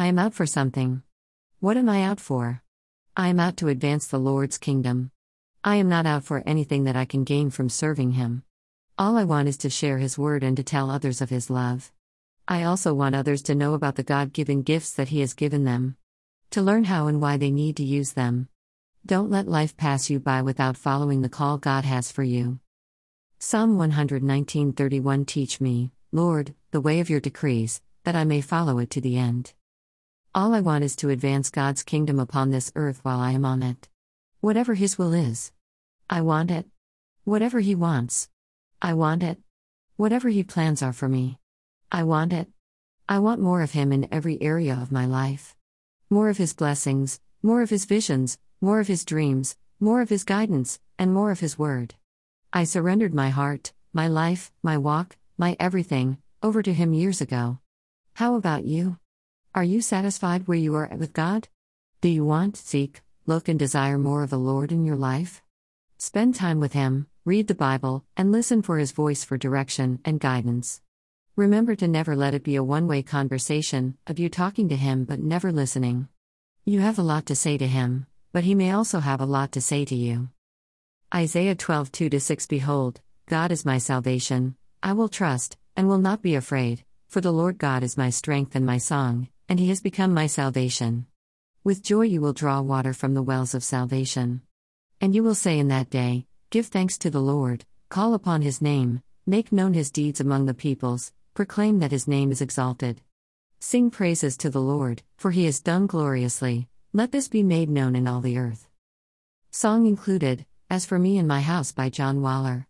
I am out for something. What am I out for? I am out to advance the Lord's kingdom. I am not out for anything that I can gain from serving Him. All I want is to share His word and to tell others of His love. I also want others to know about the God given gifts that He has given them, to learn how and why they need to use them. Don't let life pass you by without following the call God has for you. Psalm 119:31 Teach me, Lord, the way of your decrees, that I may follow it to the end. All I want is to advance God's kingdom upon this earth while I am on it. Whatever His will is. I want it. Whatever He wants. I want it. Whatever He plans are for me. I want it. I want more of Him in every area of my life. More of His blessings, more of His visions, more of His dreams, more of His guidance, and more of His word. I surrendered my heart, my life, my walk, my everything, over to Him years ago. How about you? Are you satisfied where you are with God? Do you want, seek, look, and desire more of the Lord in your life? Spend time with Him, read the Bible, and listen for His voice for direction and guidance. Remember to never let it be a one way conversation of you talking to him but never listening. You have a lot to say to him, but he may also have a lot to say to you. Isaiah 12 2 6 Behold, God is my salvation, I will trust, and will not be afraid, for the Lord God is my strength and my song, and he has become my salvation. With joy you will draw water from the wells of salvation. And you will say in that day, Give thanks to the Lord, call upon his name, make known his deeds among the peoples, proclaim that his name is exalted. Sing praises to the Lord, for he has done gloriously, let this be made known in all the earth. Song included, As for Me and My House by John Waller.